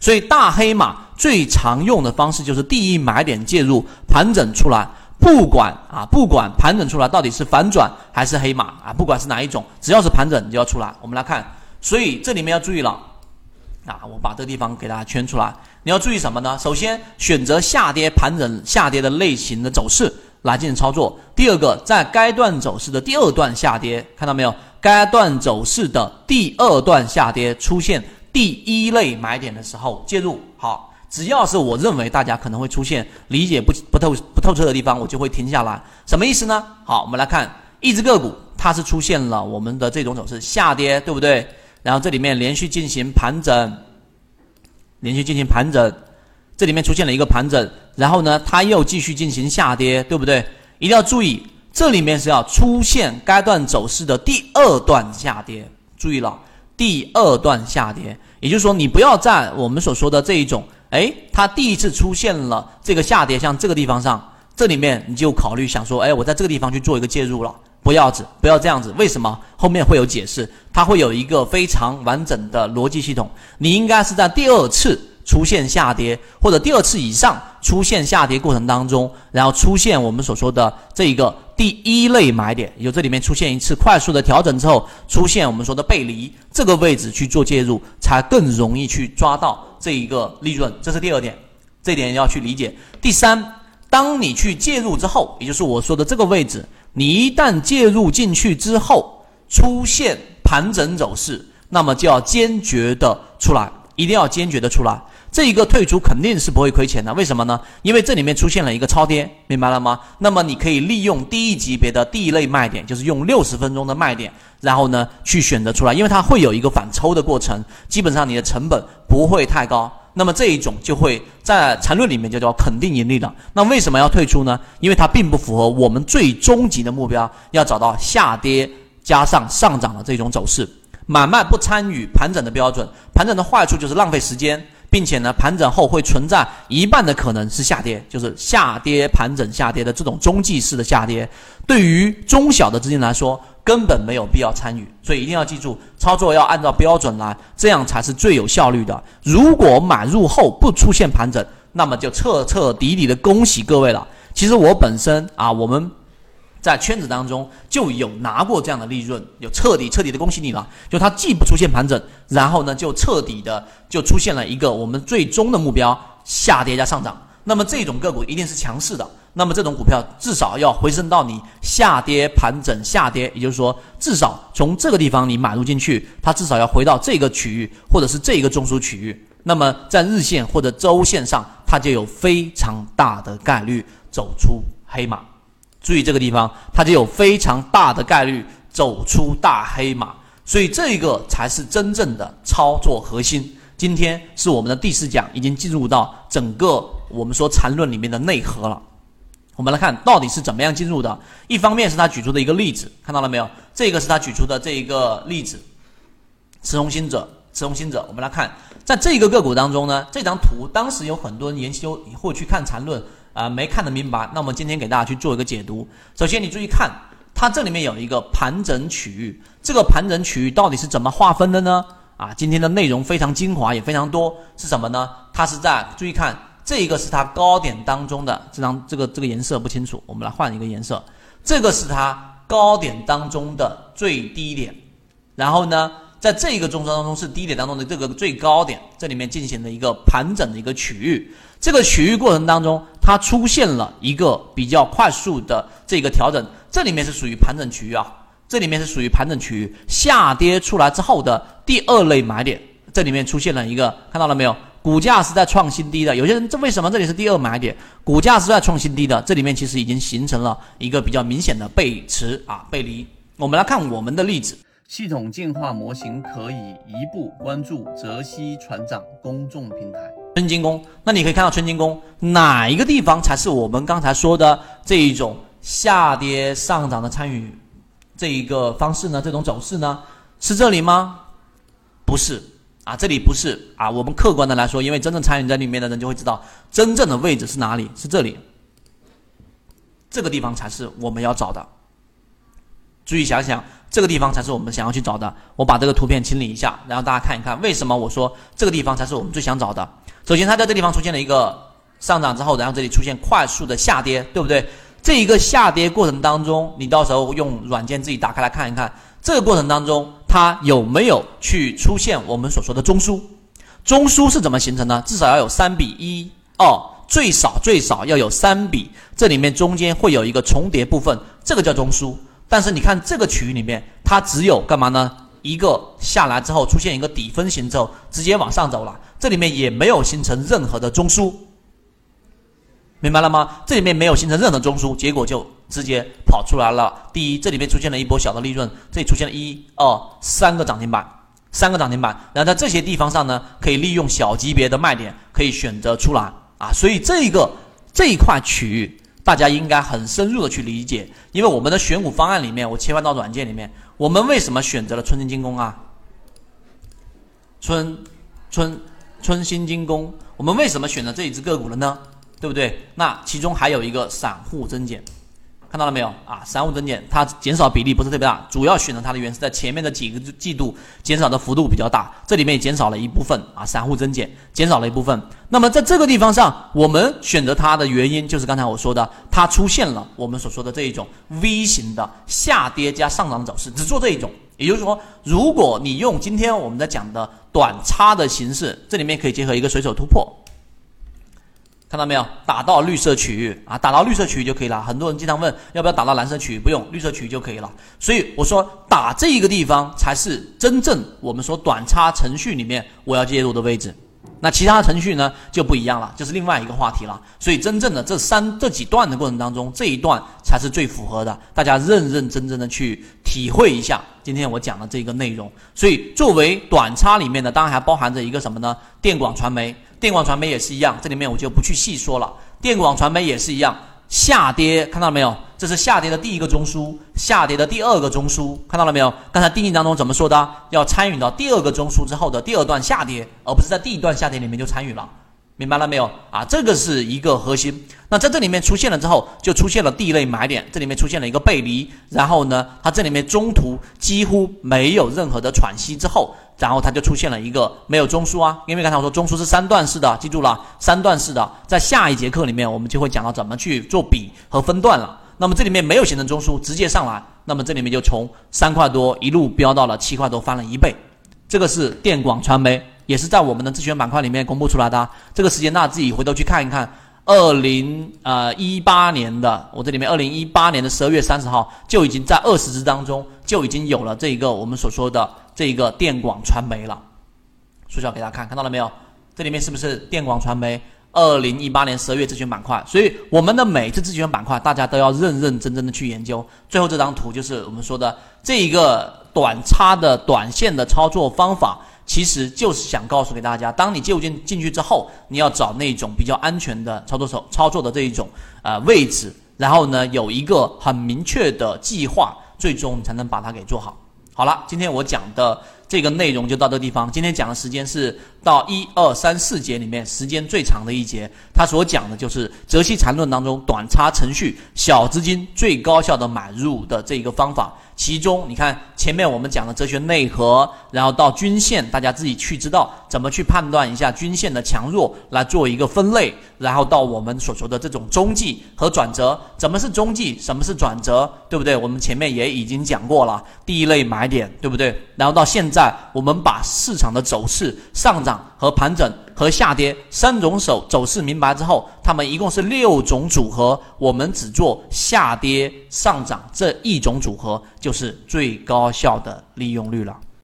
所以大黑马最常用的方式就是第一买点介入盘整出来，不管啊不管盘整出来到底是反转还是黑马啊，不管是哪一种，只要是盘整你就要出来。我们来看，所以这里面要注意了啊，我把这个地方给大家圈出来。你要注意什么呢？首先选择下跌盘整下跌的类型的走势来进行操作。第二个，在该段走势的第二段下跌，看到没有？该段走势的第二段下跌出现。第一类买点的时候介入，好，只要是我认为大家可能会出现理解不不透不透彻的地方，我就会停下来。什么意思呢？好，我们来看一只个股，它是出现了我们的这种走势下跌，对不对？然后这里面连续进行盘整，连续进行盘整，这里面出现了一个盘整，然后呢，它又继续进行下跌，对不对？一定要注意，这里面是要出现该段走势的第二段下跌，注意了。第二段下跌，也就是说，你不要在我们所说的这一种，哎，它第一次出现了这个下跌，像这个地方上，这里面你就考虑想说，哎，我在这个地方去做一个介入了，不要子，不要这样子，为什么？后面会有解释，它会有一个非常完整的逻辑系统，你应该是在第二次。出现下跌，或者第二次以上出现下跌过程当中，然后出现我们所说的这一个第一类买点，也就这里面出现一次快速的调整之后，出现我们说的背离这个位置去做介入，才更容易去抓到这一个利润。这是第二点，这点要去理解。第三，当你去介入之后，也就是我说的这个位置，你一旦介入进去之后，出现盘整走势，那么就要坚决的出来，一定要坚决的出来。这一个退出肯定是不会亏钱的，为什么呢？因为这里面出现了一个超跌，明白了吗？那么你可以利用第一级别的第一类卖点，就是用六十分钟的卖点，然后呢去选择出来，因为它会有一个反抽的过程，基本上你的成本不会太高。那么这一种就会在缠论里面就叫肯定盈利的。那为什么要退出呢？因为它并不符合我们最终极的目标，要找到下跌加上上涨的这种走势。买卖不参与盘整的标准，盘整的坏处就是浪费时间。并且呢，盘整后会存在一半的可能是下跌，就是下跌盘整下跌的这种中继式的下跌，对于中小的资金来说根本没有必要参与，所以一定要记住，操作要按照标准来，这样才是最有效率的。如果买入后不出现盘整，那么就彻彻底底的恭喜各位了。其实我本身啊，我们。在圈子当中就有拿过这样的利润，有彻底彻底的恭喜你了。就它既不出现盘整，然后呢就彻底的就出现了一个我们最终的目标下跌加上涨。那么这种个股一定是强势的。那么这种股票至少要回升到你下跌盘整下跌，也就是说至少从这个地方你买入进去，它至少要回到这个区域或者是这个中枢区域。那么在日线或者周线上，它就有非常大的概率走出黑马。注意这个地方，它就有非常大的概率走出大黑马，所以这个才是真正的操作核心。今天是我们的第四讲，已经进入到整个我们说缠论里面的内核了。我们来看到底是怎么样进入的。一方面是他举出的一个例子，看到了没有？这个是他举出的这一个例子，持红心者，持红心者。我们来看，在这个个股当中呢，这张图当时有很多人研究或去看缠论。啊，没看得明白，那我们今天给大家去做一个解读。首先，你注意看，它这里面有一个盘整区域，这个盘整区域到底是怎么划分的呢？啊，今天的内容非常精华，也非常多，是什么呢？它是在注意看，这一个是它高点当中的这张，这个这个颜色不清楚，我们来换一个颜色。这个是它高点当中的最低点，然后呢，在这一个中枢当中是低点当中的这个最高点，这里面进行了一个盘整的一个区域。这个区域过程当中，它出现了一个比较快速的这个调整，这里面是属于盘整区域啊，这里面是属于盘整区域下跌出来之后的第二类买点，这里面出现了一个看到了没有？股价是在创新低的，有些人这为什么这里是第二买点？股价是在创新低的，这里面其实已经形成了一个比较明显的背驰啊背离。我们来看我们的例子，系统进化模型可以一步关注泽西船长公众平台。春金宫，那你可以看到春金宫哪一个地方才是我们刚才说的这一种下跌上涨的参与这一个方式呢？这种走势呢？是这里吗？不是啊，这里不是啊。我们客观的来说，因为真正参与在里面的人就会知道，真正的位置是哪里？是这里，这个地方才是我们要找的。注意想想，这个地方才是我们想要去找的。我把这个图片清理一下，然后大家看一看，为什么我说这个地方才是我们最想找的。首先，它在这地方出现了一个上涨之后，然后这里出现快速的下跌，对不对？这一个下跌过程当中，你到时候用软件自己打开来看一看，这个过程当中它有没有去出现我们所说的中枢？中枢是怎么形成呢？至少要有三比一二，最少最少要有三比，这里面中间会有一个重叠部分，这个叫中枢。但是你看这个区域里面，它只有干嘛呢？一个下来之后出现一个底分型之后，直接往上走了，这里面也没有形成任何的中枢。明白了吗？这里面没有形成任何中枢，结果就直接跑出来了。第一，这里面出现了一波小的利润，这里出现了一二三个涨停板，三个涨停板。然后在这些地方上呢，可以利用小级别的卖点，可以选择出来啊。所以这个这一块区域，大家应该很深入的去理解。因为我们的选股方案里面，我切换到软件里面，我们为什么选择了春金精工啊？春春春新精工，我们为什么选择这一只个股了呢？对不对？那其中还有一个散户增减，看到了没有啊？散户增减，它减少比例不是特别大，主要选择它的原因是在前面的几个季度减少的幅度比较大，这里面也减少了一部分啊，散户增减减少了一部分。那么在这个地方上，我们选择它的原因就是刚才我说的，它出现了我们所说的这一种 V 型的下跌加上涨走势，只做这一种。也就是说，如果你用今天我们在讲的短差的形式，这里面可以结合一个随手突破。看到没有？打到绿色区域啊，打到绿色区域就可以了。很多人经常问要不要打到蓝色区域，不用，绿色区域就可以了。所以我说打这一个地方才是真正我们说短差程序里面我要介入的位置。那其他程序呢就不一样了，就是另外一个话题了。所以真正的这三这几段的过程当中，这一段才是最符合的。大家认认真真的去体会一下今天我讲的这个内容。所以作为短差里面的，当然还包含着一个什么呢？电广传媒。电广传媒也是一样，这里面我就不去细说了。电广传媒也是一样，下跌看到了没有？这是下跌的第一个中枢，下跌的第二个中枢，看到了没有？刚才定义当中怎么说的？要参与到第二个中枢之后的第二段下跌，而不是在第一段下跌里面就参与了。明白了没有啊？这个是一个核心。那在这里面出现了之后，就出现了第一类买点，这里面出现了一个背离，然后呢，它这里面中途几乎没有任何的喘息之后，然后它就出现了一个没有中枢啊。因为刚才我说中枢是三段式的，记住了，三段式的，在下一节课里面我们就会讲到怎么去做比和分段了。那么这里面没有形成中枢，直接上来，那么这里面就从三块多一路飙到了七块多，翻了一倍。这个是电广传媒。也是在我们的自选板块里面公布出来的，这个时间大家自己回头去看一看。二零呃一八年的，我这里面二零一八年的十二月三十号就已经在二十只当中就已经有了这一个我们所说的这一个电广传媒了。缩小给大家看，看到了没有？这里面是不是电广传媒？二零一八年十二月自选板块，所以我们的每次自选板块大家都要认认真真的去研究。最后这张图就是我们说的这一个短差的短线的操作方法。其实就是想告诉给大家，当你介入进进去之后，你要找那种比较安全的操作手操作的这一种呃位置，然后呢有一个很明确的计划，最终你才能把它给做好。好了，今天我讲的这个内容就到这地方。今天讲的时间是到一二三四节里面时间最长的一节，它所讲的就是泽西缠论当中短差程序小资金最高效的买入的这一个方法。其中，你看前面我们讲的哲学内核，然后到均线，大家自己去知道怎么去判断一下均线的强弱，来做一个分类，然后到我们所说的这种中继和转折，怎么是中继，什么是转折，对不对？我们前面也已经讲过了，第一类买点，对不对？然后到现在，我们把市场的走势、上涨和盘整。和下跌三种手走势明白之后，他们一共是六种组合，我们只做下跌上涨这一种组合，就是最高效的利用率了。